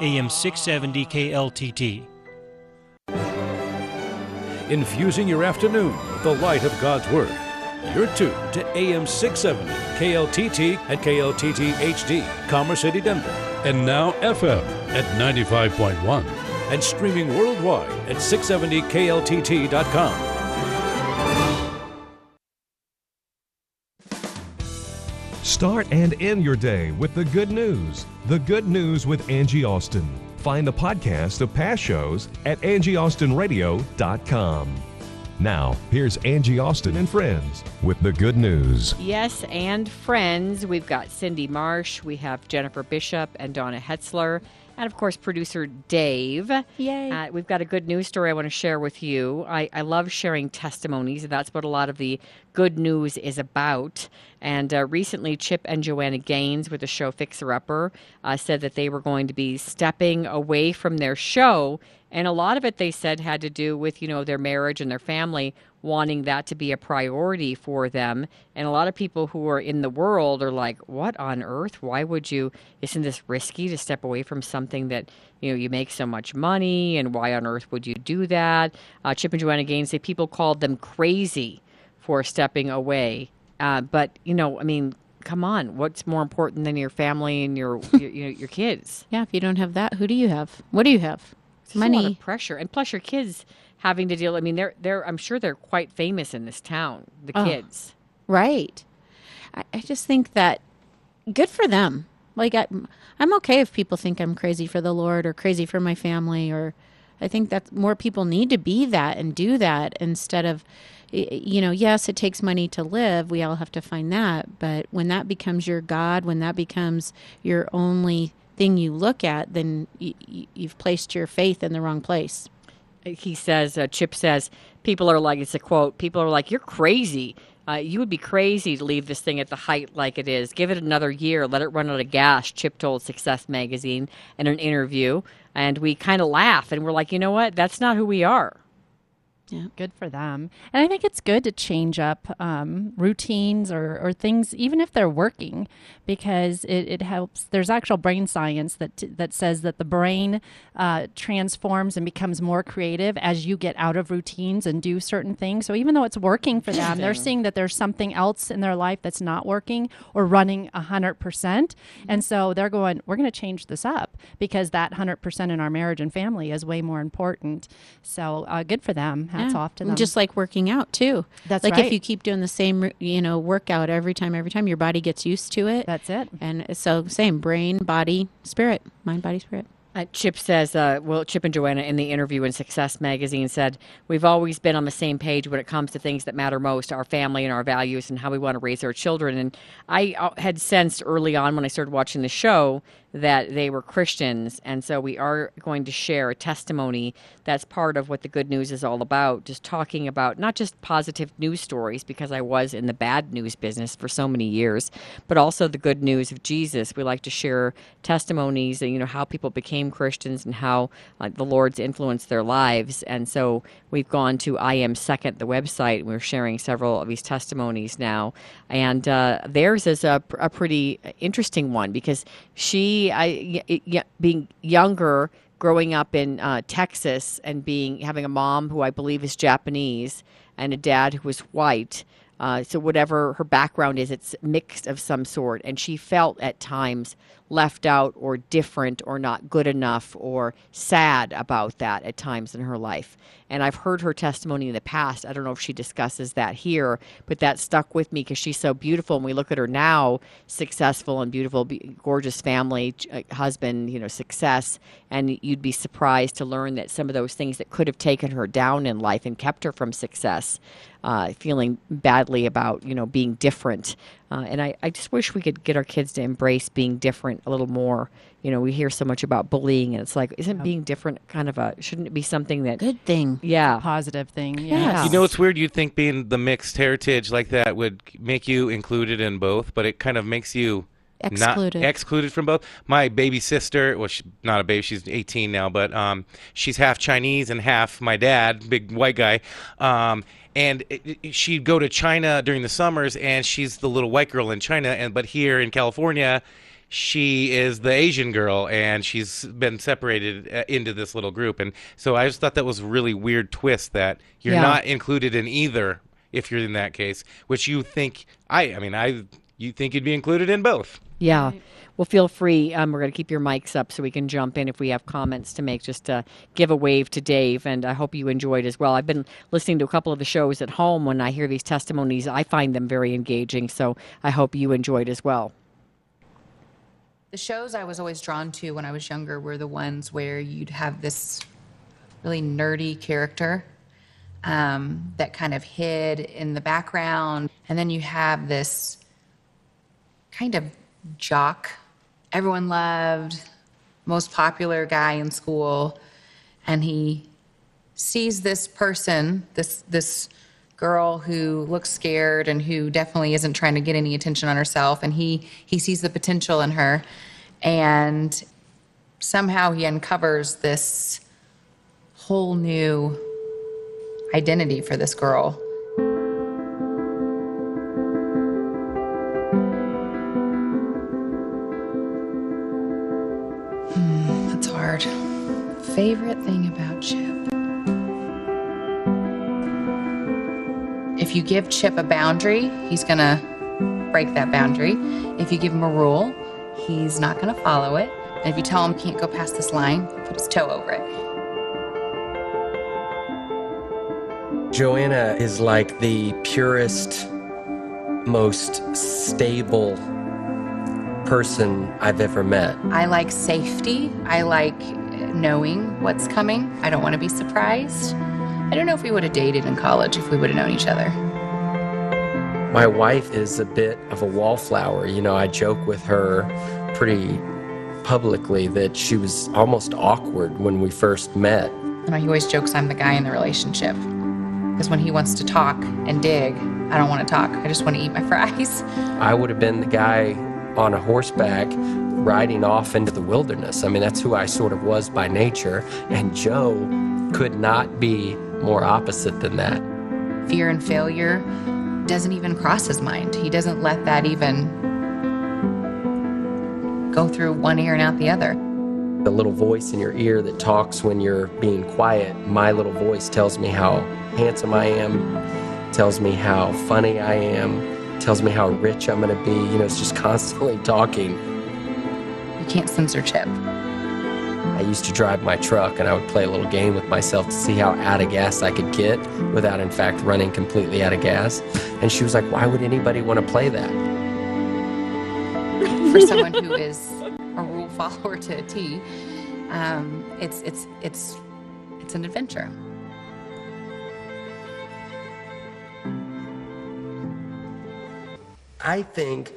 AM 670 KLTT. Infusing your afternoon with the light of God's Word. You're tuned to AM 670 KLTT and KLTT HD, Commerce City, Denver. And now FM at 95.1. And streaming worldwide at 670kltt.com. Start and end your day with the good news. The Good News with Angie Austin. Find the podcast of past shows at angieaustinradio.com. Now, here's Angie Austin and friends with the good news. Yes, and friends. We've got Cindy Marsh, we have Jennifer Bishop and Donna Hetzler, and of course, producer Dave. Yay. Uh, we've got a good news story I want to share with you. I, I love sharing testimonies, and that's what a lot of the good news is about. And uh, recently, Chip and Joanna Gaines with the show Fixer Upper uh, said that they were going to be stepping away from their show. And a lot of it, they said, had to do with, you know, their marriage and their family wanting that to be a priority for them. And a lot of people who are in the world are like, what on earth? Why would you? Isn't this risky to step away from something that, you know, you make so much money? And why on earth would you do that? Uh, Chip and Joanna Gaines say people called them crazy for stepping away. Uh, but, you know, I mean, come on, what's more important than your family and your, your, you know, your kids? Yeah, if you don't have that, who do you have? What do you have? Lot Money. of pressure, and plus your kids having to deal. I mean, they're they're. I'm sure they're quite famous in this town. The Oh. kids. Right. I, I just think that good for them. Like I, I'm okay if people think I'm crazy for the Lord or crazy for my family, or I think that more people need to be that and do that instead of, you know, yes, it takes money to live. We all have to find that, but when that becomes your God, when that becomes your only thing you look at, then you've placed your faith in the wrong place. He says. Uh, Chip says people are like. It's a quote. People are like, "You're crazy." Uh, you would be crazy to leave this thing at the height like it is. Give it another year. Let it run out of gas, Chip told Success Magazine in an interview. And we kind of laugh and we're like, you know what? That's not who we are. Good for them. And I think it's good to change up um, routines or, or things, even if they're working, because it, it helps. There's actual brain science that, that says that the brain uh, transforms and becomes more creative as you get out of routines and do certain things. So even though it's working for them, they're seeing that there's something else in their life that's not working or running 100%. And so they're going, we're going to change this up because that 100% in our marriage and family is way more important. So uh, good for them. Hats Yeah. off to them. Just like working out too. That's like right. if you keep doing the same, you know, workout every time, every time, your body gets used to it. That's it. And so, same brain, body, spirit, mind, body, spirit. Uh, Chip says, uh, well, Chip and Joanna in the interview in Success Magazine said, We've always been on the same page when it comes to things that matter most our family and our values and how we want to raise our children. And I uh, had sensed early on when I started watching the show that they were Christians. And so we are going to share a testimony that's part of what the good news is all about. Just talking about not just positive news stories, because I was in the bad news business for so many years, but also the good news of Jesus. We like to share testimonies, and, you know, how people became Christians and how the Lord's influenced their lives. And so we've gone to I Am Second, the website, and we're sharing several of these testimonies now. And uh, theirs is a, a pretty interesting one because she, Being younger, growing up in uh, Texas and being having a mom who I believe is Japanese and a dad who was white. Uh, so whatever her background is, it's mixed of some sort, and she felt at times left out or different or not good enough or sad about that at times in her life. And I've heard her testimony in the past. I don't know if she discusses that here, but that stuck with me because she's so beautiful. And we look at her now, successful and beautiful, gorgeous family, uh, husband, you know, success. And you'd be surprised to learn that some of those things that could have taken her down in life and kept her from success, uh, feeling badly about, you know, being different, Uh, and I, I just wish we could get our kids to embrace being different a little more. You know, we hear so much about bullying, and it's like, isn't being different kind of a, shouldn't it be something that, Good thing. yeah. Positive thing. Yeah. Yeah. You know, it's weird. You'd think being the mixed heritage like that would make you included in both, but it kind of makes you Excluded. not excluded from both. My baby sister, well, she's not a baby; she's 18 now, but um, she's half Chinese and half my dad, big white guy. Um, and it, it- she'd go to China during the summers, and she's the little white girl in China, and but here in California. She is the Asian girl, and she's been separated uh, into this little group, and so I just thought that was a really weird twist that you're Yeah. not included in either if you're in that case, which you think I I mean I you think you'd be included in both. Yeah. Well, feel free. Um, we're going to keep your mics up so we can jump in if we have comments to make. Just uh, give a wave to Dave, and I hope you enjoyed as well. I've been listening to a couple of the shows at home. When I hear these testimonies, I find them very engaging. So I hope you enjoyed as well. The shows I was always drawn to when I was younger were the ones where you'd have this really nerdy character um, that kind of hid in the background. And then you have this kind of jock, everyone loved, most popular guy in school. And he sees this person, this, this girl who looks scared and who definitely isn't trying to get any attention on herself. And he, he sees the potential in her. And somehow he uncovers this whole new identity for this girl. Favorite thing about Chip? If you give Chip a boundary, he's gonna break that boundary. If you give him a rule, he's not gonna follow it. And if you tell him he can't go past this line, put his toe over it. Joanna is like the purest, most stable person I've ever met. I like safety. I like knowing what's coming. I don't want to be surprised. I don't know if we would have dated in college if we would have known each other. My wife is a bit of a wallflower. You know, I joke with her pretty publicly that she was almost awkward when we first met. You know, he always jokes I'm the guy in the relationship. Because when he wants to talk and dig, I don't want to talk. I just want to eat my fries. I would have been the guy on a horseback riding off into the wilderness. I mean, that's who I sort of was by nature. And Jo could not be more opposite than that. Fear and failure doesn't even cross his mind. He doesn't let that even go through one ear and out the other. The little voice in your ear that talks when you're being quiet, my little voice tells me how handsome I am, tells me how funny I am, tells me how rich I'm going to be. You know, it's just constantly talking. You can't censor Chip. I used to drive my truck and I would play a little game with myself to see how out of gas I could get without, in fact, running completely out of gas. And she was like, Why would anybody want to play that? For someone who is a rule follower to a T, um, it's it's it's it's an adventure. I think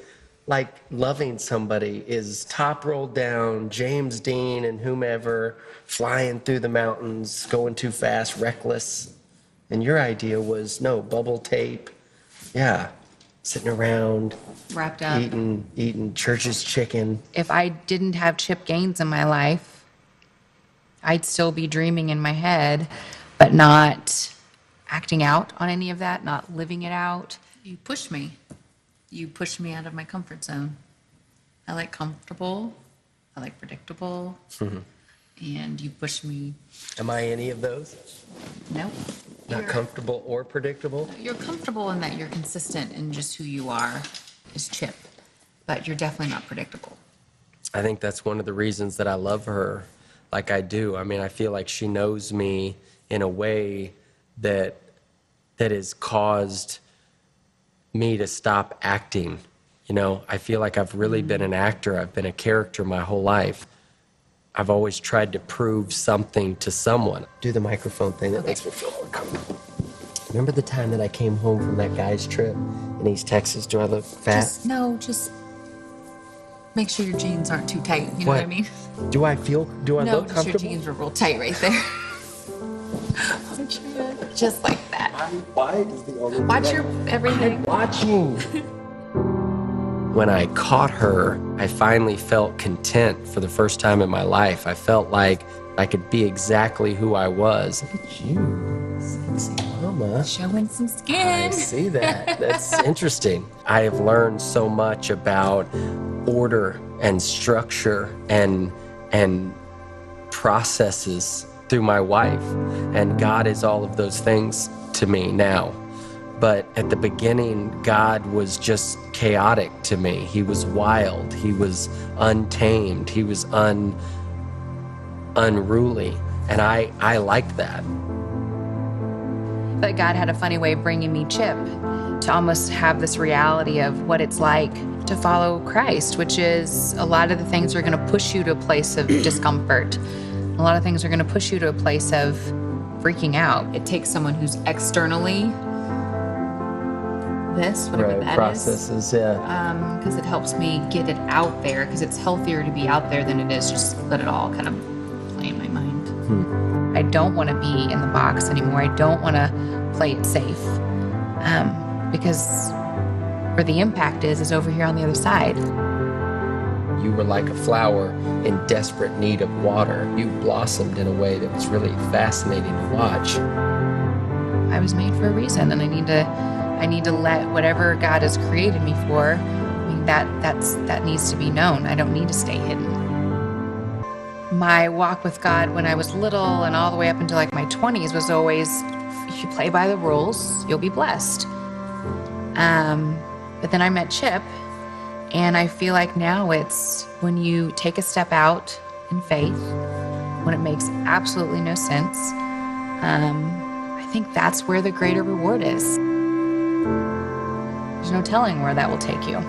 like loving somebody is top rolled down, James Dean and whomever flying through the mountains, going too fast, reckless. And your idea was no bubble tape. Yeah. Sitting around, Wrapped up. eating eating church's chicken. If I didn't have Chip Gaines in my life, I'd still be dreaming in my head, but not acting out on any of that, not living it out. You push me. You push me out of my comfort zone. I like comfortable. I like predictable. Mm-hmm. And you push me. Am I any of those? No. Not You're- comfortable or predictable? You're comfortable in that you're consistent in just who you are is Chip, but you're definitely not predictable. I think that's one of the reasons that I love her like I do. I mean, I feel like she knows me in a way that that has caused me to stop acting. You know, I feel like I've really been an actor. I've been a character my whole life. I've always tried to prove something to someone. Do the microphone thing that makes me feel more comfortable. Remember the time that I came home from that guy's trip in East Texas? Do I look fat? Just no, just make sure your jeans aren't too tight. You know what, I mean? Do I feel? Do I no, look just your jeans were real tight right there. just like that. Why is the only Watch your everything. watching. when I caught her, I finally felt content for the first time in my life. I felt like I could be exactly who I was. Look at you, sexy mama. Showing some skin. I see that. That's interesting. I have learned so much about order and structure and and processes through my wife. And God is all of those things to me now. But at the beginning, God was just chaotic to me. He was wild. He was untamed. He was un unruly. And I I liked that. But God had a funny way of bringing me Chip to almost have this reality of what it's like to follow Christ, which is a lot of the things are going to push you to a place of discomfort. A lot of things are going to push you to a place of freaking out. It takes someone who's externally this, whatever that is, processes, yeah. because it helps me get it out there. Because it's healthier to be out there than it is just let it all kind of play in my mind. I don't want to be in the box anymore. I don't want to play it safe, um, because where the impact is is over here on the other side. You were like a flower in desperate need of water. You blossomed in a way that was really fascinating to watch. I was made for a reason, and I need to, I need to let whatever God has created me for. I mean, that that's that needs to be known. I don't need to stay hidden. My walk with God when I was little and all the way up until like my 20s was always, if you play by the rules, you'll be blessed. Um, but then I met Chip, and I feel like now it's when you take a step out in faith, when it makes absolutely no sense. Um, I think that's where the greater reward is. There's no telling where that will take you.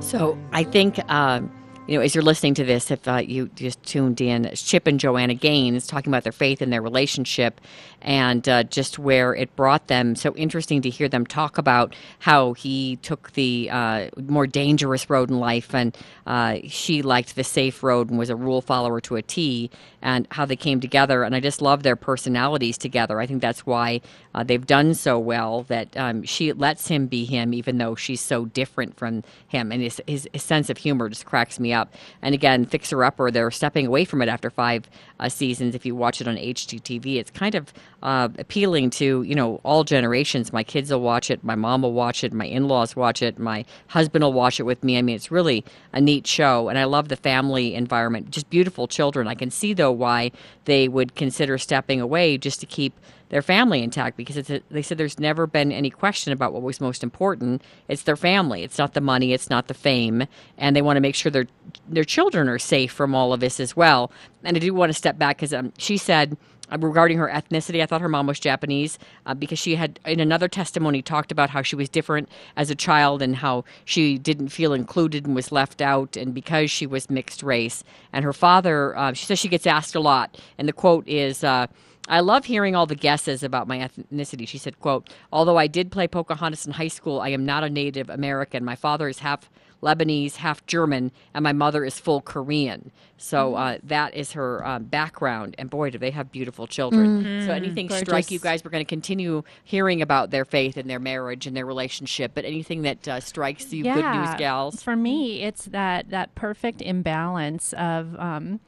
So I think, um, you know, as you're listening to this, if uh, you just tuned in, Chip and Joanna Gaines talking about their faith and their relationship and uh, just where it brought them. So interesting to hear them talk about how he took the uh, more dangerous road in life and uh, she liked the safe road and was a rule follower to a T and how they came together. And I just love their personalities together. I think that's why uh, they've done so well that um, she lets him be him, even though she's so different from him. And his, his, his sense of humor just cracks me up. And again, Fixer Upper, they're stepping away from it after five uh, seasons. If you watch it on HGTV, it's kind of uh, appealing to you know all generations. My kids will watch it, my mom will watch it, my in-laws watch it, my husband will watch it with me. I mean, it's really a neat show, and I love the family environment. Just beautiful children. I can see though why they would consider stepping away just to keep their family intact because a, they said there's never been any question about what was most important. It's their family. It's not the money. It's not the fame, and they want to make sure their their children are safe from all of this as well. And I do want to step back because um, she said uh, regarding her ethnicity. I thought her mom was Japanese uh, because she had, in another testimony, talked about how she was different as a child and how she didn't feel included and was left out, and because she was mixed race. And her father, uh, she says she gets asked a lot, and the quote is. Uh, I love hearing all the guesses about my ethnicity. She said, quote, although I did play Pocahontas in high school, I am not a Native American. My father is half Lebanese, half German, and my mother is full Korean. So uh, that is her uh, background. And boy, do they have beautiful children. Mhm. So anything strike you guys? We're going to continue hearing about their faith and their marriage and their relationship. But anything that uh, strikes you, good news gals? For me, it's that that perfect imbalance of um,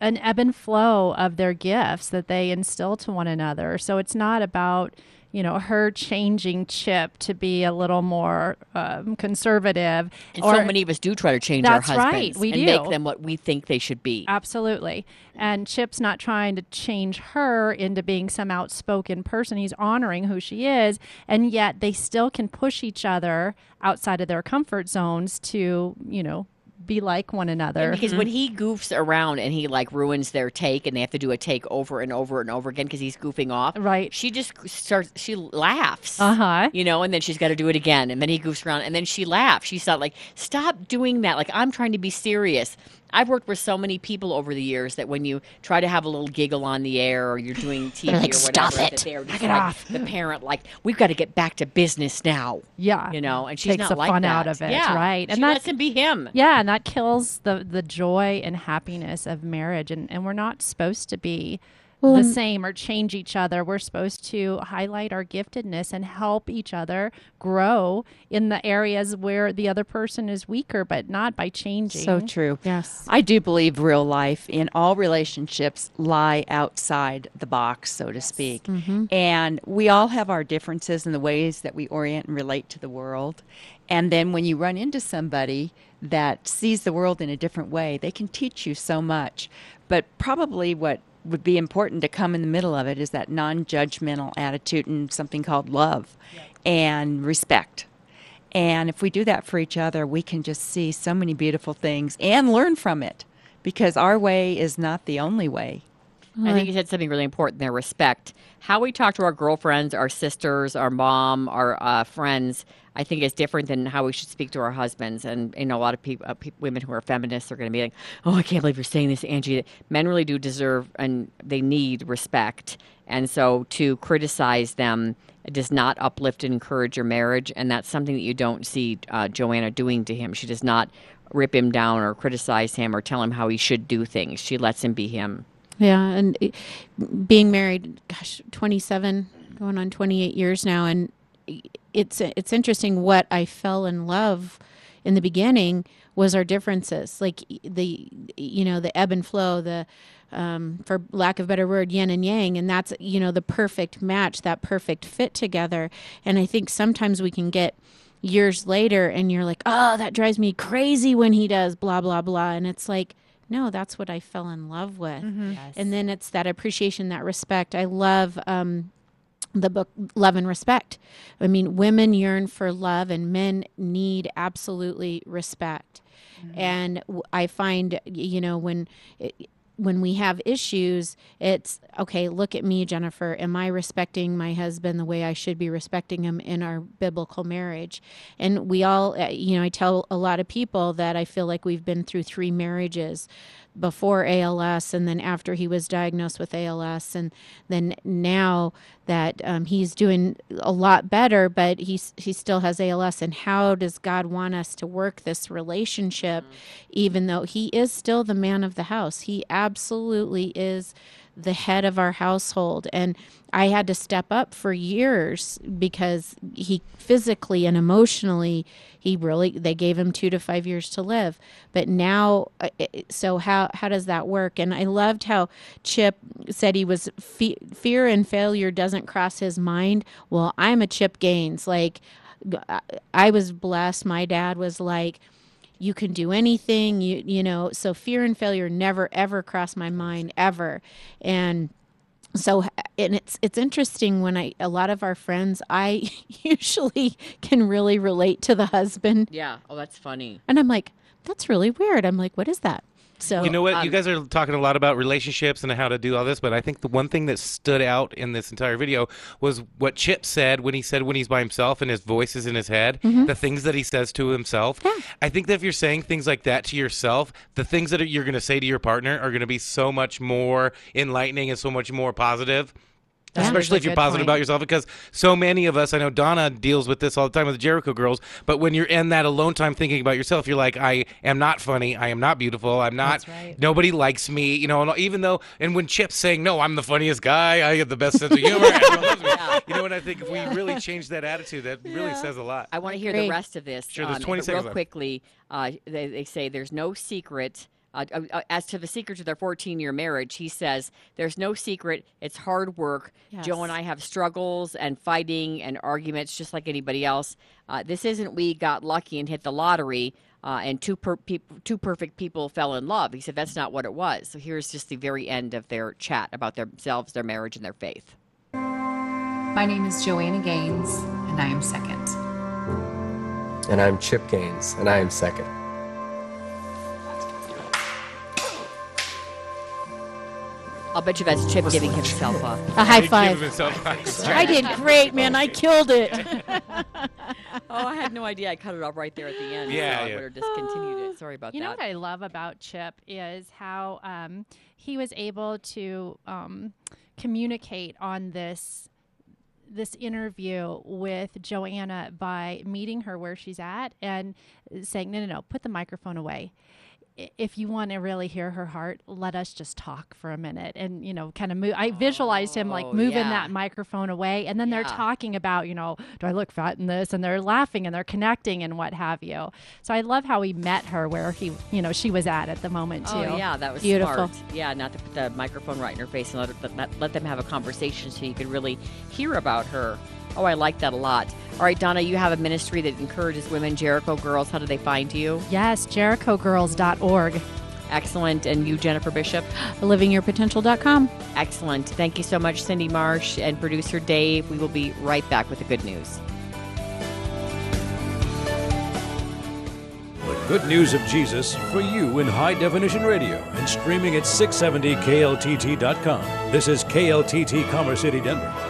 an ebb and flow of their gifts that they instill to one another. So it's not about you know her changing Chip to be a little more um, conservative. And so many of us do try to change our husbands right, we and do. make them what we think they should be. Absolutely. And Chip's not trying to change her into being some outspoken person. He's honoring who she is. And yet they still can push each other outside of their comfort zones to, you know, be like one another. Because when he goofs around and he like ruins their take, and they have to do a take over and over and over again because he's goofing off. Right. She just starts. She laughs. Uh huh. You know, and then she's got to do it again, and then he goofs around, and then she laughs. She's not like, stop doing that. Like I'm trying to be serious. I've worked with so many people over the years that when you try to have a little giggle on the air or you're doing TV like, or whatever, "Stop that it. they're just Knock it like off." the parent, like we've got to get back to business now. Yeah. You know, and she's Takes not the like fun that. out of it, yeah. right? And And she that- can be him. Yeah, and that kills the the joy and happiness of marriage, and and we're not supposed to be Well, the same or change each other. We're supposed to highlight our giftedness and help each other grow in the areas where the other person is weaker, but not by changing. So true. Yes. I do believe real life in all relationships lie outside the box, so to speak. Mm-hmm. And we all have our differences in the ways that we orient and relate to the world. And then when you run into somebody that sees the world in a different way, they can teach you so much. But probably what would be important to come in the middle of it is that non judgmental attitude and something called love and respect. And if we do that for each other, we can just see so many beautiful things and learn from it because our way is not the only way. I think you said something really important there respect. How we talk to our girlfriends, our sisters, our mom, our uh, friends, I think is different than how we should speak to our husbands. And, you know, a lot of people, uh, pe- women who are feminists are going to be like, oh, I can't believe you're saying this, Angie. Men really do deserve and they need respect. And so to criticize them does not uplift and encourage your marriage. And that's something that you don't see uh, Joanna doing to him. She does not rip him down or criticize him or tell him how he should do things. She lets him be him. Yeah, and being married, gosh, 27, going on 28 years now, and it's it's interesting what I fell in love in the beginning was our differences, like the you know the ebb and flow, the um, for lack of better word, yin and yang, and that's you know the perfect match, that perfect fit together. And I think sometimes we can get years later, and you're like, oh, that drives me crazy when he does blah blah blah, and it's like no, that's what I fell in love with. Mm-hmm. And then it's that appreciation, that respect. I love um, the book Love and Respect. I mean, women yearn for love and men need absolutely respect. Mm-hmm. And w- I find, you know, when. It, when we have issues, it's okay, look at me, Jennifer. Am I respecting my husband the way I should be respecting him in our biblical marriage? And we all, uh, you know, I tell a lot of people that I feel like we've been through three marriages before ALS and then after he was diagnosed with ALS and then now that um, he's doing a lot better but he's he still has ALS and how does God want us to work this relationship even though he is still the man of the house? He absolutely is the head of our household. And I had to step up for years because he physically and emotionally he really they gave him 2 to 5 years to live. But now uh, so how how does that work? And I loved how Chip said he was fe- fear and failure doesn't cross his mind. Well I'm a Chip Gaines. Like I was blessed. My dad was like you can do anything you you know so fear and failure never ever crossed my mind ever and so and it's it's interesting when i a lot of our friends i usually can really relate to the husband Yeah. Oh, that's funny. and i'm like that's really weird i'm like what is that so you know what? um, you guys are talking a lot about relationships and how to do all this, but I think the one thing that stood out in this entire video was what Chip said when he said when he's by himself and his voice is in his head, Mm-hmm. the things that he says to himself. I think that if you're saying things like that to yourself, the things that you're going to say to your partner are going to be so much more enlightening and so much more positive. That is Especially if you're good positive point. about yourself, because so many of us, I know Donna deals with this all the time with the Jericho girls. But when you're in that alone time thinking about yourself, you're like, I am not funny. I am not beautiful. I'm not. Right. Nobody likes me. You know, and even though, and when Chip's saying, no, I'm the funniest guy. I have the best sense of humor. everyone loves me," You know, and I think if we really change that attitude, that really says a lot. I want to hear agree. the rest of this. Sure, there's um, 20 seconds Real quickly, uh, they, they say there's no secret. Uh, uh, uh, as to the secret to their 14 year marriage, he says, There's no secret. It's hard work. Jo and I have struggles and fighting and arguments just like anybody else. Uh, this isn't we got lucky and hit the lottery uh, and two, per- peop- two perfect people fell in love. He said, That's not what it was. So here's just the very end of their chat about themselves, their marriage, and their faith. My name is Joanna Gaines, and I am second. And I'm Chip Gaines, and I am second. I'll bet you that's Chip giving himself a, A high five. himself a- I did great, man. I killed it. Oh, I had no idea. I cut it off right there at the end. Yeah, so I would have discontinued it. Sorry about that. You know what I love about Chip is how um, he was able to um, communicate on this this interview with Joanna by meeting her where she's at and saying, "No, no, no, put the microphone away." If you want to really hear her heart, let us just talk for a minute, and you know, kind of move. I visualized him like Oh, moving yeah. that microphone away, and then they're talking about, you know, do I look fat in this? And they're laughing and they're connecting and what have you. So I love how he met her where he, you know, she was at at the moment oh, too. Oh yeah, that was Beautiful. smart. Yeah, not to put the microphone right in her face and let, her, let, let them have a conversation so you could really hear about her. Oh, I like that a lot. All right, Donna, you have a ministry that encourages women, Jericho Girls. How do they find you? Yes, JerichoGirls.org. Excellent. And you, Jennifer Bishop? LivingYourPotential.com. Excellent. Thank you so much, Cindy Marsh and producer Dave. We will be right back with the good news. The good news of Jesus for you in high definition radio and streaming at 670kltt.com. This is KLTT Commerce City, Denver.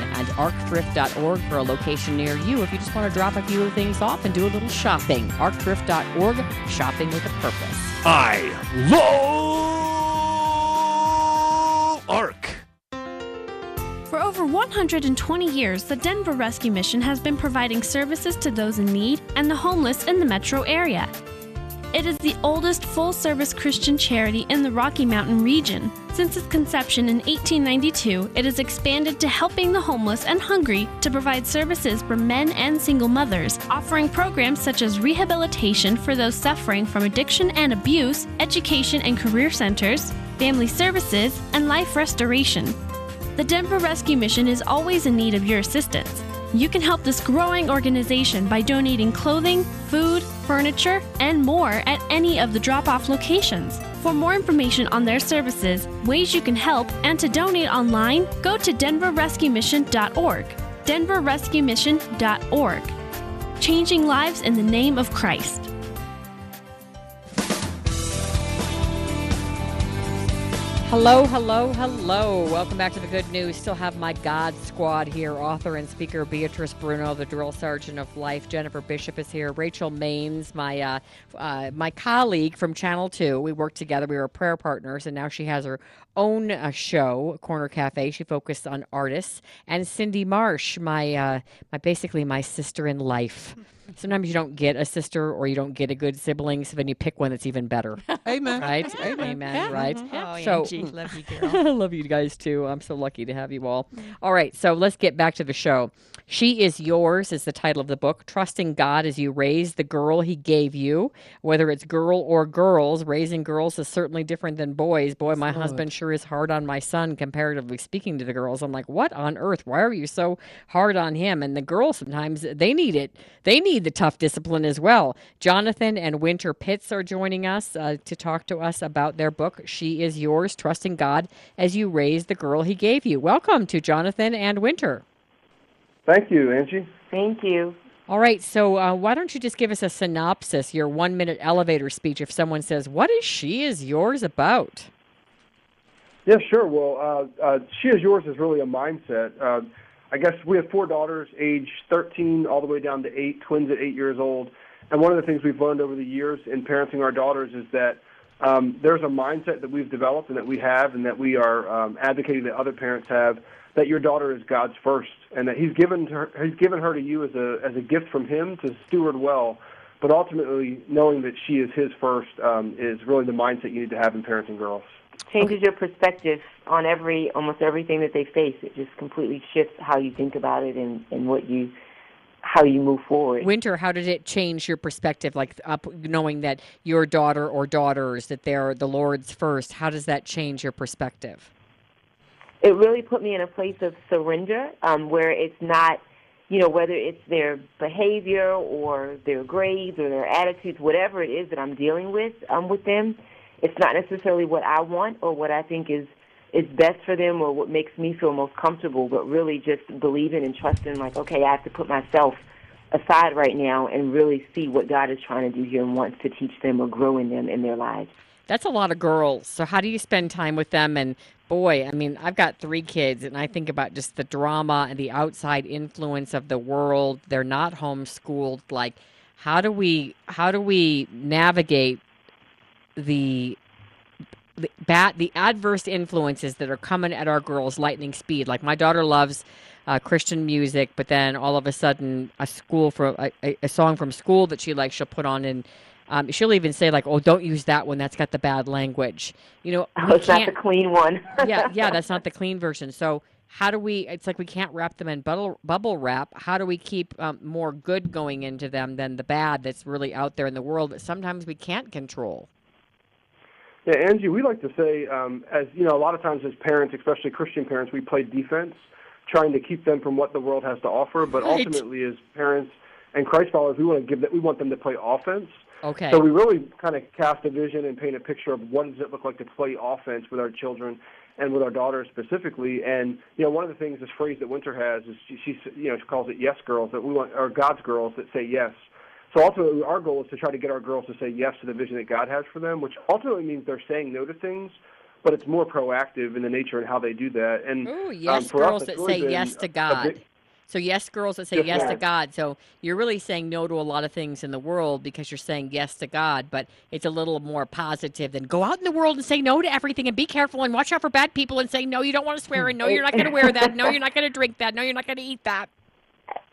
and arcthrift.org for a location near you if you just want to drop a few things off and do a little shopping. Arcthrift.org, shopping with a purpose. I love ARC. For over 120 years, the Denver Rescue Mission has been providing services to those in need and the homeless in the metro area. It is the oldest full service Christian charity in the Rocky Mountain region. Since its conception in 1892, it has expanded to helping the homeless and hungry to provide services for men and single mothers, offering programs such as rehabilitation for those suffering from addiction and abuse, education and career centers, family services, and life restoration. The Denver Rescue Mission is always in need of your assistance. You can help this growing organization by donating clothing, food, furniture, and more at any of the drop off locations. For more information on their services, ways you can help, and to donate online, go to denverrescuemission.org. denverrescuemission.org. Changing lives in the name of Christ. Hello, hello, hello. Welcome back to the good news. Still have my God squad here. Author and speaker Beatrice Bruno, the drill sergeant of life. Jennifer Bishop is here. Rachel Maines, my uh, uh, my colleague from Channel Two. We worked together. We were prayer partners, and now she has her own uh, show, Corner Cafe. She focused on artists. And Cindy Marsh, my uh, my basically my sister in life. Sometimes you don't get a sister or you don't get a good sibling, so then you pick one that's even better. Amen. Right? Amen. Amen. Yeah. Right? Mm-hmm. Oh, so, Angie, love you, girl. I love you guys too. I'm so lucky to have you all. Mm. All right, so let's get back to the show. She is yours is the title of the book. Trusting God as you raise the girl He gave you. Whether it's girl or girls, raising girls is certainly different than boys. Boy, my husband sure is hard on my son comparatively speaking to the girls. I'm like, what on earth? Why are you so hard on him? And the girls sometimes they need it. They need the tough discipline as well. Jonathan and Winter Pitts are joining us uh, to talk to us about their book. She is yours. Trusting God as you raise the girl He gave you. Welcome to Jonathan and Winter. Thank you, Angie. Thank you. All right, so uh, why don't you just give us a synopsis, your one minute elevator speech, if someone says, What is She Is Yours about? Yeah, sure. Well, uh, uh, She Is Yours is really a mindset. Uh, I guess we have four daughters, age 13 all the way down to eight, twins at eight years old. And one of the things we've learned over the years in parenting our daughters is that um, there's a mindset that we've developed and that we have and that we are um, advocating that other parents have that your daughter is God's first and that he's given her, he's given her to you as a as a gift from him to steward well but ultimately knowing that she is his first um, is really the mindset you need to have in parenting girls Changes your perspective on every almost everything that they face. It just completely shifts how you think about it and, and what you how you move forward. Winter, how did it change your perspective? Like up, knowing that your daughter or daughters that they're the Lord's first. How does that change your perspective? It really put me in a place of surrender, um, where it's not, you know, whether it's their behavior or their grades or their attitudes, whatever it is that I'm dealing with um, with them. It's not necessarily what I want or what I think is is best for them or what makes me feel most comfortable, but really just believing and trusting, like, okay, I have to put myself aside right now and really see what God is trying to do here and wants to teach them or grow in them in their lives. That's a lot of girls. So how do you spend time with them? And boy, I mean, I've got three kids, and I think about just the drama and the outside influence of the world. They're not homeschooled. Like, how do we how do we navigate the the bad the adverse influences that are coming at our girls lightning speed like my daughter loves uh, christian music but then all of a sudden a school for a, a, a song from school that she likes she'll put on and um, she'll even say like oh don't use that one. That's got the bad language. You know oh, it's not the clean one. Yeah yeah that's not the clean version. So how do we it's like we can't wrap them in bubble, bubble wrap. How do we keep um, more good going into them than the bad that's really out there in the world that sometimes we can't control? Yeah, Angie, we like to say, um, as you know, a lot of times as parents, especially Christian parents, we play defense, trying to keep them from what the world has to offer. But Right. ultimately, as parents and Christ followers, we want to give that. We want them to play offense. Okay. So we really kind of cast a vision and paint a picture of what does it look like to play offense with our children and with our daughters specifically. And you know, one of the things, this phrase that Winter has is she, she you know she calls it yes girls that we want, or God's girls that say yes. So ultimately, our goal is to try to get our girls to say yes to the vision that God has for them, which ultimately means they're saying no to things, but it's more proactive in the nature and how they do that. And Ooh, um, yes, us, girls it's that say been yes to God. big- so yes, girls that say Yes, yes to. God. So you're really saying no to a lot of things in the world because you're saying yes to God, but it's a little more positive than go out in the world and say no to everything and be careful and watch out for bad people and say no, you don't want to swear and no, you're not going to wear that. No, you're not going to drink that. No, you're not going to eat that.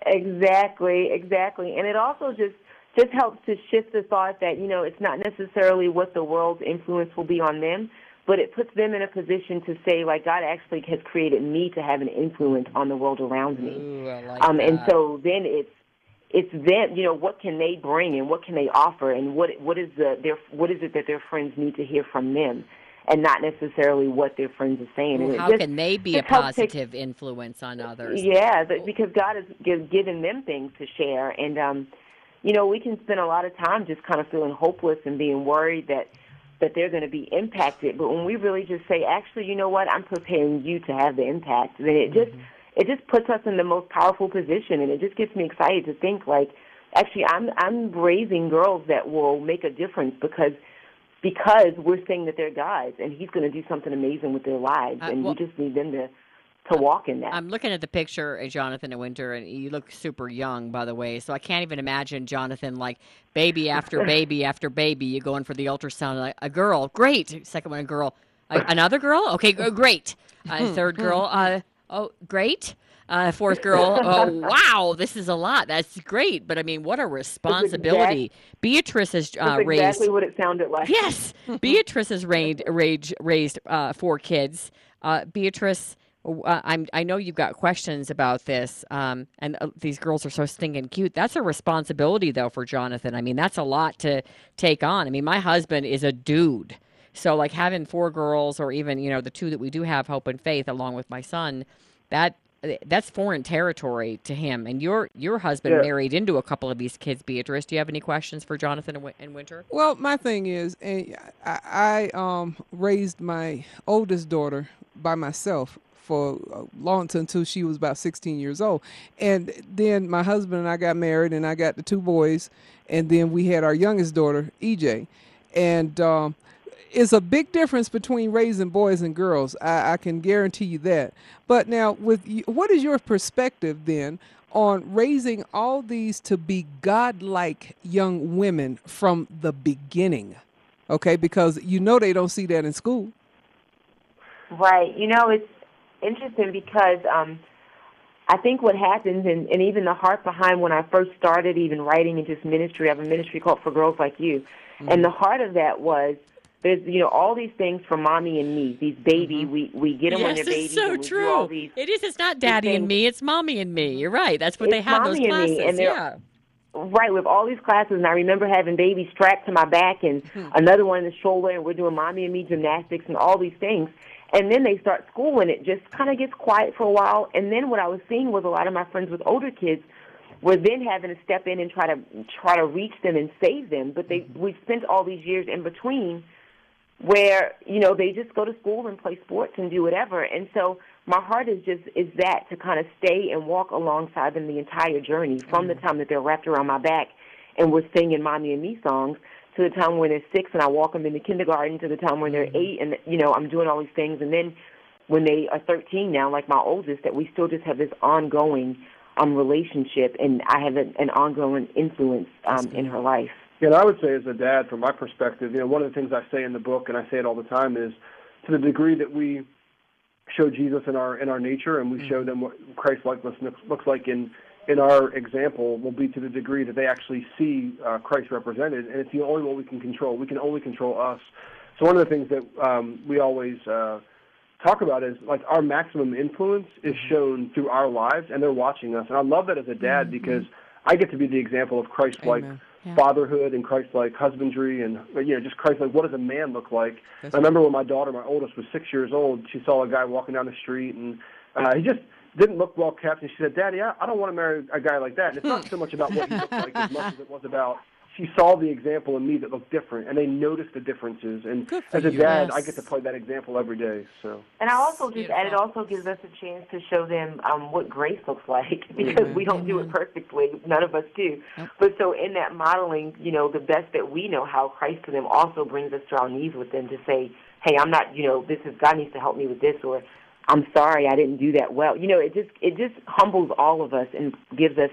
Exactly, exactly. And it also just just helps to shift the thought that, you know, it's not necessarily what the world's influence will be on them, but it puts them in a position to say, like, God actually has created me to have an influence on the world around me. Ooh, I like um, and so then it's it's them, you know, what can they bring and what can they offer and what what is the their what is it that their friends need to hear from them and not necessarily what their friends are saying. it how just- can they be a helps take- positive influence on others? yeah, that, because God has given them things to share, and um, you know, we can spend a lot of time just kind of feeling hopeless and being worried that that they're going to be impacted. But when we really just say, actually, you know what, I'm preparing you to have the impact, then it just it just puts us in the most powerful position, and it just gets me excited to think like, actually, I'm I'm raising girls that will make a difference because. Because we're saying that they're guys, and he's going to do something amazing with their lives, Uh, and well- we just need them to to walk in that. I'm looking at the picture of Jonathan in Winter, and you look super young, by the way. So I can't even imagine Jonathan like baby after baby after baby. You going for the ultrasound, like a girl, great. Second one, a girl, a, another girl, okay, great. Uh, third girl, uh, oh, great. Uh, fourth girl, oh wow, this is a lot. That's great, but I mean, what a responsibility. Beatrice has uh, That's raised exactly what it sounded like. Yes, Beatrice has raised raised, raised uh, four kids. Uh, Beatrice, uh, I'm I know you've got questions about this, um, and uh, these girls are so stinking cute. That's a responsibility though for Jonathan. I mean, that's a lot to take on. I mean, my husband is a dude, so like having four girls, or even you know the two that we do have, Hope and Faith, along with my son, that. That's foreign territory to him, and your your husband Yeah. married into a couple of these kids. Beatrice, do you have any questions for Jonathan and, and Winter? Well, my thing is, and I, I um raised my oldest daughter by myself for a long time until she was about 16 years old, and then my husband and I got married, and I got the two boys, and then we had our youngest daughter, EJ, and um, it's a big difference between raising boys and girls. I, I can guarantee you that. But now, with what is your perspective then on raising all these to be godlike young women from the beginning? Okay, because you know they don't see that in school. Right. You know, it's interesting because um, I think what happens, and, and even the heart behind when I first started even writing into this ministry, I have a ministry called For Girls Like You. Mm-hmm. And the heart of that was There's you know all these things for mommy and me. These baby, mm-hmm. we we get them when they're babies. so and we all true. these It is. It's not daddy and me. It's mommy and me. You're right. That's what they have those and classes. me, and yeah. Right, with all these classes, and I remember having babies strapped to my back and mm-hmm. another one in the shoulder, and we're doing mommy and me gymnastics and all these things. And then they start school, and it just kind of gets quiet for a while. And then what I was seeing was a lot of my friends with older kids were then having to step in and try to try to reach them and save them. But they mm-hmm. we spent all these years in between where you know they just go to school and play sports and do whatever and so my heart is just is that to kind of stay and walk alongside them the entire journey from the mm-hmm. time that they're wrapped around my back and we're singing mommy and me songs to the time when they're six and i walk them into kindergarten to the time when they're eight and you know i'm doing all these things. And then when they are 13 now like my oldest that we still just have this ongoing um relationship and i have an, an ongoing influence um in her life. Yeah, and I would say as a dad, from my perspective, you know, one of the things I say in the book, and I say it all the time, is to the degree that we show Jesus in our in our nature, and we show them what Christ likeness looks, looks like in in our example, will be to the degree that they actually see uh, Christ represented, and it's the only one we can control. We can only control us. So one of the things that um, we always uh, talk about is like our maximum influence is shown through our lives, and they're watching us. And I love that as a dad because I get to be the example of Christ-like Amen. Yeah. fatherhood and Christ-like husbandry, and you know, just Christ-like. What does a man look like? That's I remember when my daughter, my oldest, was six years old. She saw a guy walking down the street, and uh, he just didn't look well kept. And she said, "Daddy, I, I don't want to marry a guy like that." And it's not so much about what he looked like as much as it was about she saw the example in me that looked different, and they noticed the differences. And as a dad, Yes. I get to play that example every day. So. And I also just add it also gives us a chance to show them um, what grace looks like because we don't do it perfectly. None of us do. But so in that modeling, you know, the best that we know how Christ to them also brings us to our knees with them to say, hey, I'm not, you know, this is God needs to help me with this, or I'm sorry I didn't do that well. You know, it just it just humbles all of us and gives us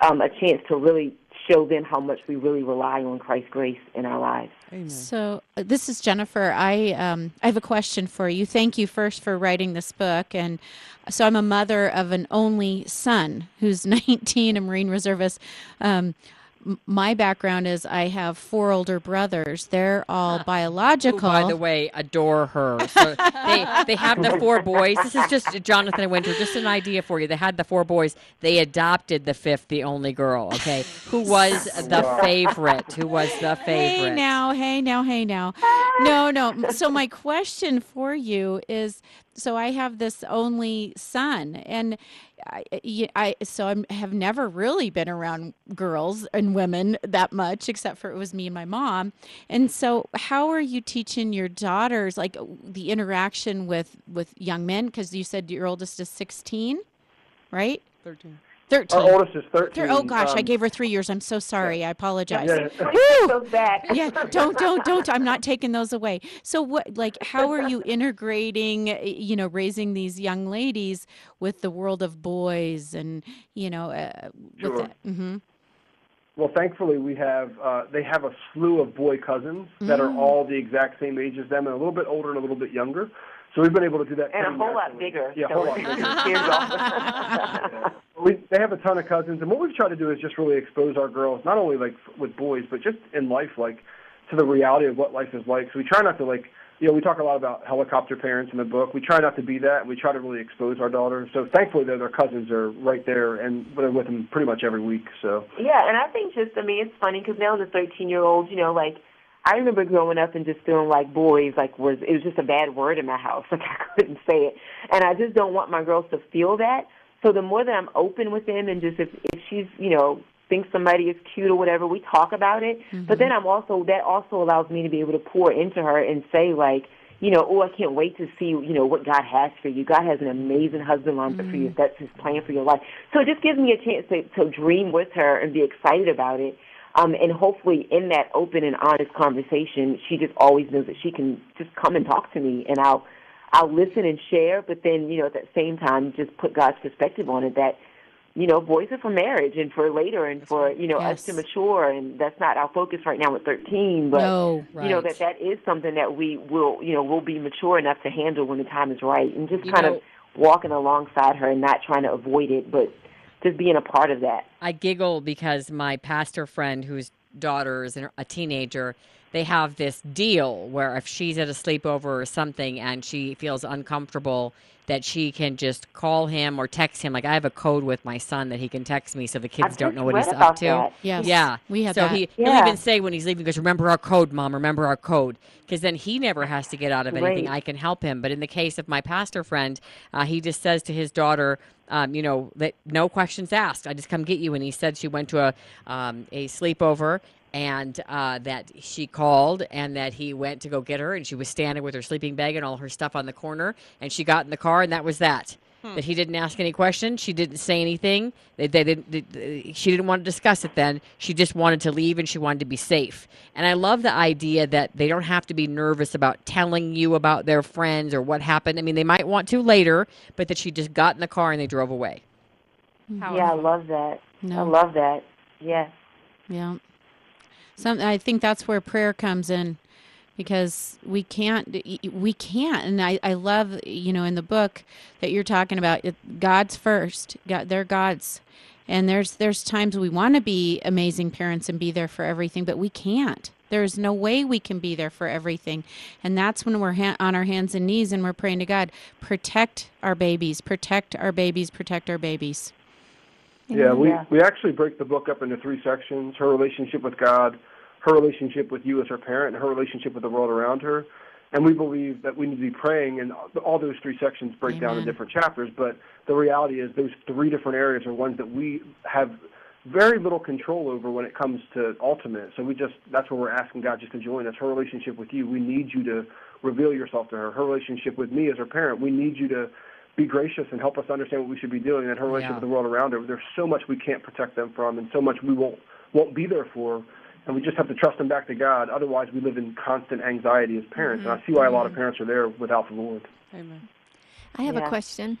um, a chance to really show them how much we really rely on Christ's grace in our lives. Amen. So uh, this is Jennifer. I um, I have a question for you. Thank you first for writing this book, and so I'm a mother of an only son who's 19, a Marine reservist. Um, m- my background is I have four older brothers. They're all ah. biological. Who, by the way, adore her. So they they have the four boys. This is just Jonathan and Winter. Just an idea for you. They had the four boys. They adopted the fifth, the only girl. Okay, who was the favorite? Who was the favorite? Hey now, hey now, hey now. No, no. So my question for you is: so I have this only son, and I, I so I have never really been around girls and women that much, except for it was me and my mom. And so, how are you teaching your daughters like the interaction with with young men? Because you said your oldest is sixteen, right? Thirteen. 13. Our oldest is 13. Thir- oh gosh, I Um, gave her three years. I'm so sorry. I apologize. Yeah. Whew. Those back. yeah, don't, don't, don't. I'm not taking those away. So, what, like, how are you integrating, uh, you know, raising these young ladies with the world of boys and, you know, uh, Sure. that? Mm-hmm. Well, thankfully, we have uh, they have a slew of boy cousins that are Mm. all the exact same age as them, and a little bit older and a little bit younger. So we've been able to do that. And a whole lot bigger. Yeah, a whole lot bigger. we, they have a ton of cousins, and what we've tried to do is just really expose our girls, not only like with boys, but just in life, like to the reality of what life is like. So we try not to like, you know, we talk a lot about helicopter parents in the book. We try not to be that, we try to really expose our daughters. So thankfully, though, their cousins are right there, and they're with them pretty much every week. So Yeah, and I think just, I mean, it's funny because now the 13 year olds, you know, like, I remember growing up and just feeling like boys, like, was, it was just a bad word in my house. Like, I couldn't say it. And I just don't want my girls to feel that. So the more that I'm open with them and just if, if she's, you know, thinks somebody is cute or whatever, we talk about it. But mm-hmm. then I'm also, that also allows me to be able to pour into her and say, like, you know, oh, I can't wait to see, you know, what God has for you. God has an amazing husband lined up for you. Mm-hmm. That's His plan for your life. So it just gives me a chance to, to dream with her and be excited about it. Um, and hopefully, in that open and honest conversation, she just always knows that she can just come and talk to me, and I'll I'll listen and share. But then, you know, at that same time, just put God's perspective on it. That you know, boys are for marriage and for later and for you know us to mature, and that's not our focus right now at 13. But No, you know that that is something that we will you know we'll be mature enough to handle when the time is right, and just You kind know- of walking alongside her and not trying to avoid it, but just being a part of that. I giggle because my pastor friend, whose daughter is a teenager, they have this deal where if she's at a sleepover or something and she feels uncomfortable, that she can just call him or text him. Like I have a code with my son that he can text me, so the kids I've don't know what he's up to. that. Yes, Yeah, we had so that. he Yeah. he'll even say when he's leaving, he goes, "Remember our code, mom. Remember our code." Because then he never has to get out of anything. Right. I can help him. But in the case of my pastor friend, uh, he just says to his daughter, um, you know, that no questions asked. I just come get you. And he said she went to a um, a sleepover and uh, that she called and that he went to go get her and she was standing with her sleeping bag and all her stuff on the corner and she got in the car and that was that. Hmm. That he didn't ask any questions. She didn't say anything. They, they didn't. they- she didn't want to discuss it. Then she just wanted to leave, and she wanted to be safe. And I love the idea that they don't have to be nervous about telling you about their friends or what happened. I mean, they might want to later, but that she just got in the car and they drove away. Yeah, I love that. I No. love that. Yes. Yeah. Some I think that's where prayer comes in because we can't we can't and I, I love you know in the book that you're talking about God's first God they're God's and there's there's times we want to be amazing parents and be there for everything but we can't. There's no way we can be there for everything and that's when we're ha- on our hands and knees and we're praying to God protect our babies protect our babies protect our babies Yeah, we, Yeah. we actually break the book up into three sections her relationship with God, her relationship with you as her parent, and her relationship with the world around her. And we believe that we need to be praying, and all those three sections break down in different chapters. But the reality is, those three different areas are ones that we have very little control over when it comes to ultimate. So we just that's where we're asking God just to join us. Her relationship with you, we need you to reveal yourself to her. Her relationship with me as her parent, we need you to be gracious and help us understand what we should be doing. And her relationship Yeah. with the world around her, there's so much we can't protect them from, and so much we won't won't be there for. And we just have to trust them back to God. Otherwise, we live in constant anxiety as parents. And I mm-hmm. see why a lot of mm-hmm. parents are there without the Lord. Amen. I have Yeah. a question.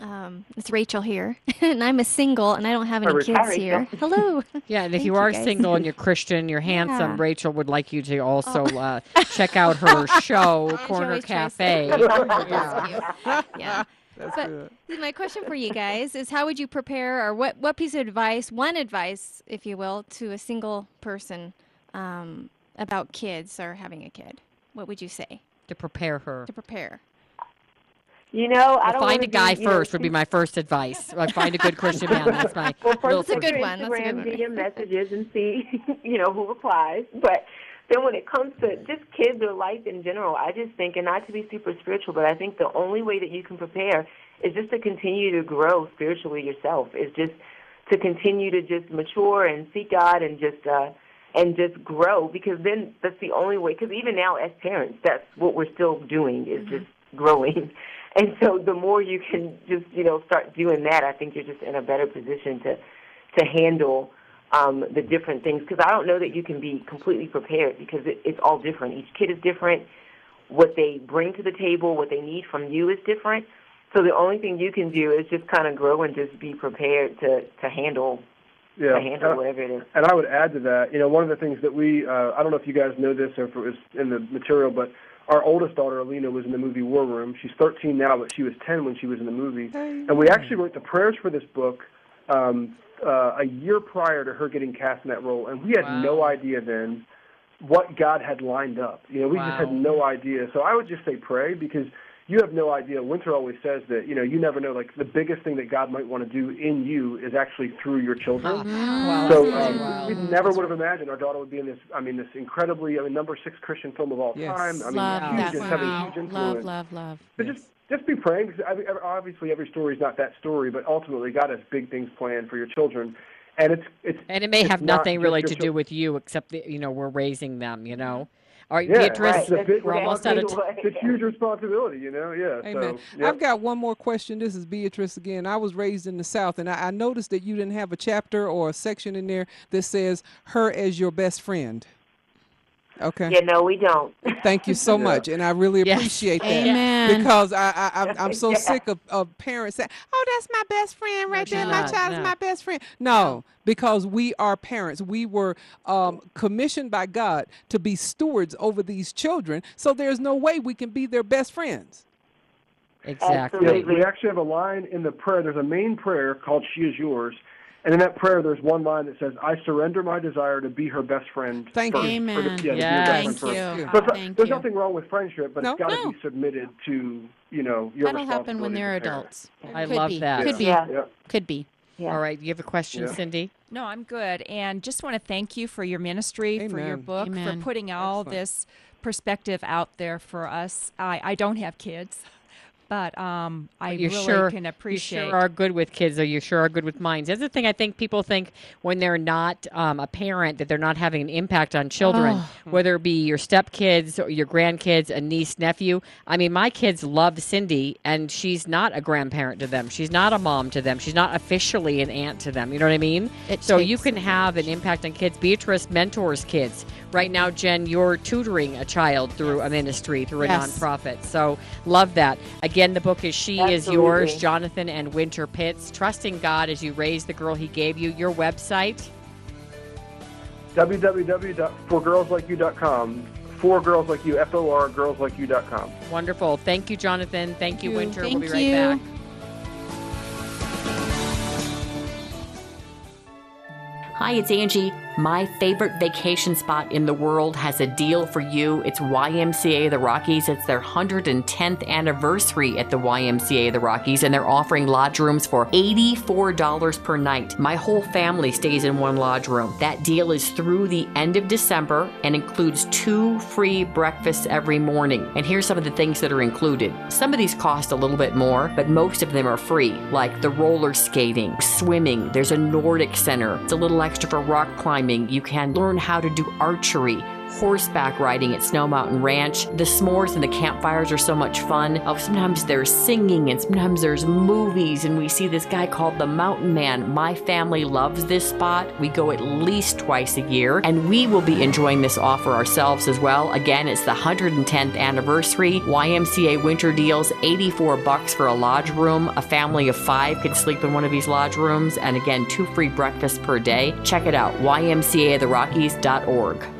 Um, it's Rachel here, and I'm a single, and I don't have any Rachel. kids Hi, Rachel. here. Hello. Yeah, and if Thank you you, are guys. single and you're Christian, you're handsome, Yeah. Rachel would like you to also uh, check out her show, Corner Cafe. yeah. yeah. That's But good. my question for you guys is how would you prepare or what, what piece of advice, one advice, if you will, to a single person um, about kids or having a kid? What would you say to prepare her. to prepare? You know, I don't find a guy be, you know, first would be my first advice. Like, find a good Christian man. That's my well, little first That's a good your one. That's a good Instagram, one. DM messages and see, you know, who replies. But then when it comes to just kids or life in general, I just think, and not to be super spiritual, but I think the only way that you can prepare is just to continue to grow spiritually yourself. Is just to continue to just mature and seek God and just uh, and just grow because then that's the only way. Because even now as parents, that's what we're still doing is just growing. And so the more you can just you know start doing that, I think you're just in a better position to to handle um, the different things. Because I don't know that you can be completely prepared because it, it's all different. Each kid is different. What they bring to the table, what they need from you is different. So the only thing you can do is just kind of grow and just be prepared to to handle Yeah. to handle Uh, whatever it is. And I would add to that, you know, one of the things that we, uh, I don't know if you guys know this or if it was in the material, but our oldest daughter, Alena, was in the movie War Room. She's 13 now, but she was 10 when she was in the movie. And we actually wrote the prayers for this book um, uh, a year prior to her getting cast in that role. And we had no idea then what God had lined up. You know, we just had no idea. So I would just say pray because you have no idea. Winter always says that, you know, you never know. Like the biggest thing that God might want to do in you is actually through your children. Wow, So um, wow. we never would have imagined our daughter would be in this. I mean, this incredibly, I mean, number six Christian film of all Yes. time. I mean, love huge that and having movie. huge influence. Love, love, love. But just just be praying because I mean, obviously every story is not that story, but ultimately God has big things planned for your children, and it's it's And it may have not nothing really to chil- do with you, except that you know we're raising them. You know. All right, Yeah, Beatrice, it's a big we're almost out of time. responsibility. It's a huge responsibility, you know. Yeah. Amen. So, yeah. I've got one more question. This is Beatrice again. I was raised in the South, and I, I noticed that you didn't have a chapter or a section in there that says her as your best friend. Okay. Yeah, no, we don't. Thank you so Yeah. much, and I really Yes. appreciate that Amen. because I, I I'm, I'm so Yeah. sick of, of parents saying, "Oh, that's my best friend right she's there. My not. child's No. my best friend." No, because we are parents. We were um, commissioned by God to be stewards over these children. So there's no way we can be their best friends. Exactly. Yeah, we actually have a line in the prayer. There's a main prayer called "She is yours," And in that prayer, there's one line that says, "I surrender my desire to be her best friend." Thank first, you. or to- Amen. yeah, to be Yes. Thank you. first. So it's not- Thank there's you. nothing wrong with friendship, but No, it's got to no. be submitted to you know your That'll happen when they're as a parent. adults. I Could love be. that. Could be. Yeah. Could be. All right, you have a question, Yeah. Cindy? No, I'm good. And just want to thank you for your ministry, for your book, Amen. for putting all this perspective out there for us. I, I don't have kids, but um, I you really sure can appreciate. You sure are good with kids, or you sure are good with minds. That's the thing I think people think when they're not um, a parent that they're not having an impact on children, Oh. whether it be your stepkids or your grandkids, a niece, nephew. I mean, my kids love Cindy, and she's not a grandparent to them. She's not a mom to them. She's not officially an aunt to them. You know what I mean? It so you can have an impact on kids. Beatrice mentors kids. Right now, Jen, you're tutoring a child through a ministry, through a Yes. nonprofit. So love that. Again, the book is She is Yours, Jonathan and Winter Pitts. Trusting God as you raise the girl he gave you. Your website? www.forgirlslikeyou.com. For girls like you, F O R girlslikeyou.com. Wonderful. Thank you, Jonathan. Thank, you, you. Winter. Thank we'll be right you. back. Hi, it's Angie. My favorite vacation spot in the world has a deal for you. It's YMCA the Rockies. It's their 110th anniversary at the YMCA the Rockies, and they're offering lodge rooms for $84 per night. My whole family stays in one lodge room. That deal is through the end of December and includes two free breakfasts every morning. And here's some of the things that are included. Some of these cost a little bit more, but most of them are free, like the roller skating, swimming. There's a Nordic center. It's a little extra for rock climbing. You can learn how to do archery. Horseback riding at Snow Mountain Ranch. The s'mores and the campfires are so much fun. Oh, sometimes there's singing and sometimes there's movies, and we see this guy called the Mountain Man. My family loves this spot. We go at least twice a year, and we will be enjoying this offer ourselves as well. Again, it's the 110th anniversary. YMCA winter deals 84 bucks for a lodge room. A family of five can sleep in one of these lodge rooms, and again, two free breakfasts per day. Check it out, ymcatherockies.org.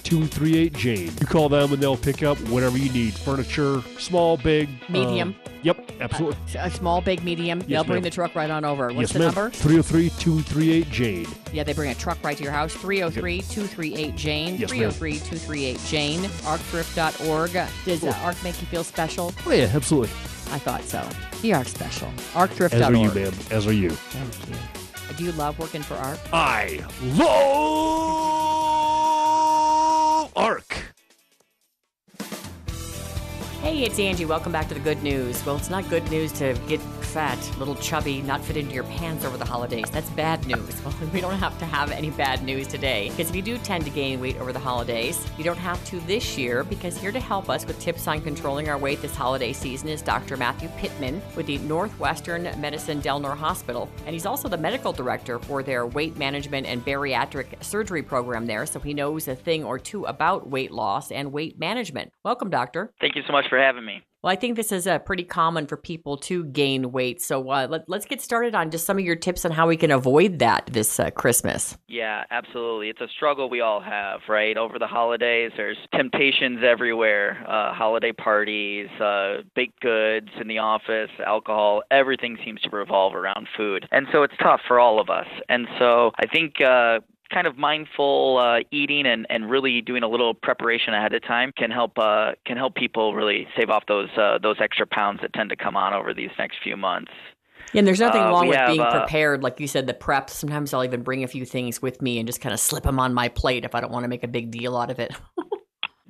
238 Jane. You call them and they'll pick up whatever you need furniture, small, big, Medium. uh, yep, absolutely. A small, big, medium. They'll bring ma'am. the truck right on over. What's yes, the ma'am. number? 303 238 Jane. Yeah, they bring a truck right to your house. 303 238 Jane. Yes, ma'am. 303 238 Jane. ArcThrift.org. Does uh, ARC make you feel special? Oh, yeah, absolutely. I thought so. You are special. As are you, ma'am. As are you. Thank you. Do you love working for ARC? I love Hey, it's Angie. Welcome back to the good news. Well, it's not good news to get fat, little chubby, not fit into your pants over the holidays. That's bad news. Well, we don't have to have any bad news today because if you do tend to gain weight over the holidays, you don't have to this year because here to help us with tips on controlling our weight this holiday season is Dr. Matthew Pittman with the Northwestern Medicine Delnor Hospital. And he's also the medical director for their weight management and bariatric surgery program there, so he knows a thing or two about weight loss and weight management. Welcome, doctor. Thank you so much for having me. Well, I think this is uh, pretty common for people to gain weight. So uh, let, let's get started on just some of your tips on how we can avoid that this uh, Christmas. Yeah, absolutely. It's a struggle we all have, right? Over the holidays, there's temptations everywhere uh, holiday parties, uh, baked goods in the office, alcohol, everything seems to revolve around food. And so it's tough for all of us. And so I think. Kind of mindful uh, eating and, and really doing a little preparation ahead of time can help uh, can help people really save off those uh, those extra pounds that tend to come on over these next few months. Yeah, and there's nothing Uh, wrong with have, being uh, prepared. Like you said, the prep. Sometimes I'll even bring a few things with me and just kind of slip them on my plate if I don't want to make a big deal out of it.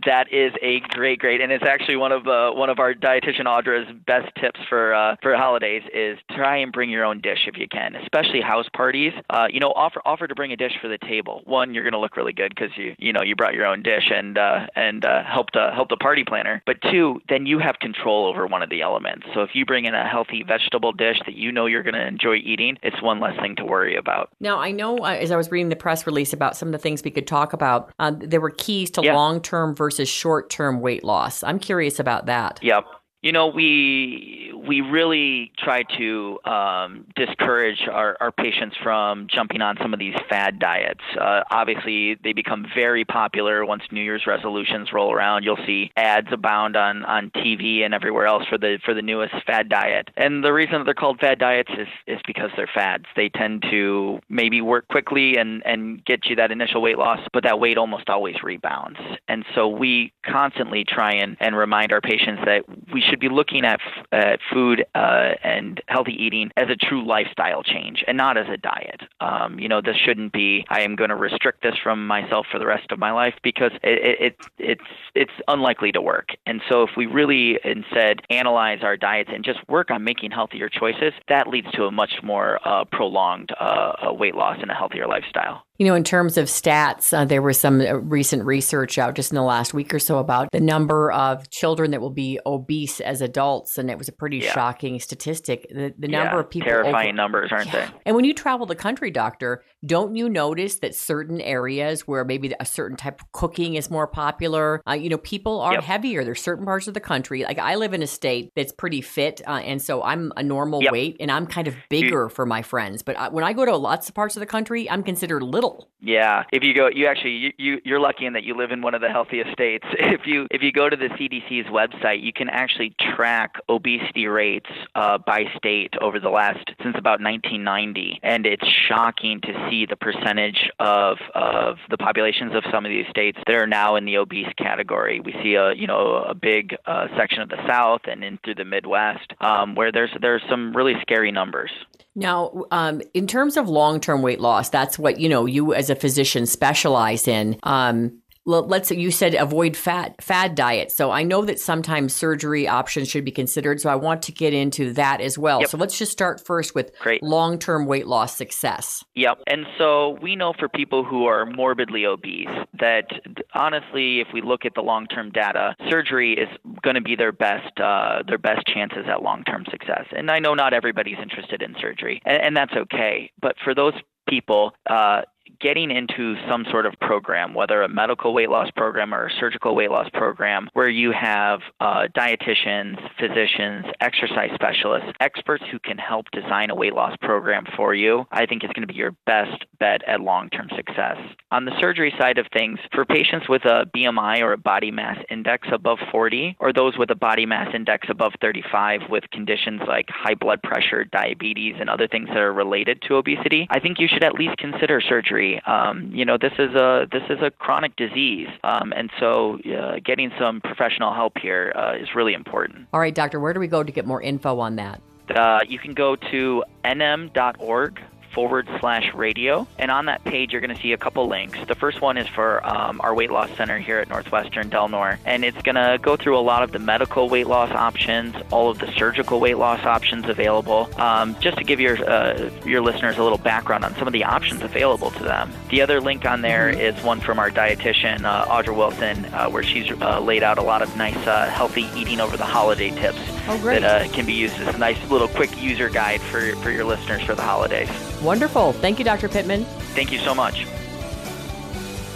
That is a great, great, and it's actually one of uh, one of our dietitian Audra's best tips for uh, for holidays is try and bring your own dish if you can, especially house parties. Uh, you know, offer offer to bring a dish for the table. One, you're going to look really good because you you know you brought your own dish and uh, and uh, helped uh, helped the party planner. But two, then you have control over one of the elements. So if you bring in a healthy vegetable dish that you know you're going to enjoy eating, it's one less thing to worry about. Now, I know uh, as I was reading the press release about some of the things we could talk about, uh, there were keys to Yeah. long term versus short term weight loss. I'm curious about that. Yep. You know, we we really try to um, discourage our, our patients from jumping on some of these fad diets. Uh, obviously, they become very popular once New Year's resolutions roll around. You'll see ads abound on, on TV and everywhere else for the for the newest fad diet. And the reason that they're called fad diets is, is because they're fads. They tend to maybe work quickly and, and get you that initial weight loss, but that weight almost always rebounds. And so we constantly try and, and remind our patients that we should be looking at, f- at food uh, and healthy eating as a true lifestyle change and not as a diet. Um, you know, this shouldn't be I am going to restrict this from myself for the rest of my life because it, it, it it's it's unlikely to work. And so if we really instead analyze our diets and just work on making healthier choices, that leads to a much more uh, prolonged uh, weight loss and a healthier lifestyle. You know, in terms of stats, uh, there was some uh, recent research out just in the last week or so about the number of children that will be obese as adults, and it was a pretty Yeah. shocking statistic. The, the number Yeah, of people terrifying over- numbers, aren't they? And when you travel the country, doctor, don't you notice that certain areas where maybe a certain type of cooking is more popular, uh, you know, people are Yep. heavier. There's certain parts of the country. Like I live in a state that's pretty fit, uh, and so I'm a normal Yep. weight, and I'm kind of bigger for my friends. But I, when I go to lots of parts of the country, I'm considered little. Yeah, if you go, you actually you, you you're lucky in that you live in one of the healthiest states. If you if you go to the CDC's website, you can actually track obesity rates uh, by state over the last since about 1990, and it's shocking to see the percentage of of the populations of some of these states that are now in the obese category. We see a you know a big uh, section of the South and in through the Midwest um, where there's there's some really scary numbers. Now, um, in terms of long term weight loss, that's what you know you as a physician specialize in. Um, let's say you said avoid fat fad diet. So I know that sometimes surgery options should be considered. So I want to get into that as well. Yep. So let's just start first with Great. long term weight loss success. Yep. And so we know for people who are morbidly obese that honestly, if we look at the long-term data, surgery is going to be their best uh, their best chances at long-term success. And I know not everybody's interested in surgery, and, and that's okay. But for those people, uh, getting into some sort of program, whether a medical weight loss program or a surgical weight loss program, where you have uh, dietitians, physicians, exercise specialists, experts who can help design a weight loss program for you, I think is going to be your best bet at long term success. On the surgery side of things, for patients with a BMI or a body mass index above 40, or those with a body mass index above 35 with conditions like high blood pressure, diabetes, and other things that are related to obesity, I think you should at least consider surgery. Um, you know, this is a this is a chronic disease, um, and so uh, getting some professional help here uh, is really important. All right, doctor, where do we go to get more info on that? Uh, you can go to nm.org forward slash radio. And on that page, you're going to see a couple links. The first one is for um, our weight loss center here at Northwestern Delnor. And it's going to go through a lot of the medical weight loss options, all of the surgical weight loss options available, um, just to give your, uh, your listeners a little background on some of the options available to them. The other link on there is one from our dietitian, uh, Audra Wilson, uh, where she's uh, laid out a lot of nice uh, healthy eating over the holiday tips Oh, that uh, can be used as a nice little quick user guide for, for your listeners for the holidays. Wonderful. Thank you, Dr. Pittman. Thank you so much.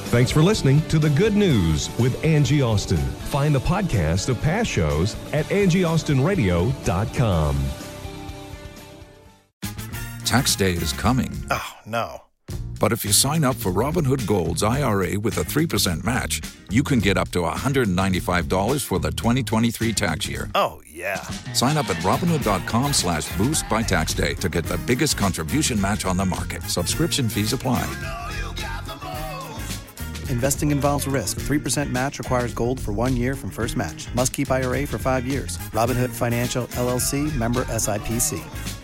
Thanks for listening to The Good News with Angie Austin. Find the podcast of past shows at angieaustinradio.com. Tax day is coming. Oh, no. But if you sign up for Robinhood Gold's IRA with a 3% match, you can get up to $195 for the 2023 tax year. Oh, yeah. Sign up at Robinhood.com slash boost by tax day to get the biggest contribution match on the market. Subscription fees apply. Investing involves risk. 3% match requires gold for one year from first match. Must keep IRA for five years. Robinhood Financial LLC member SIPC.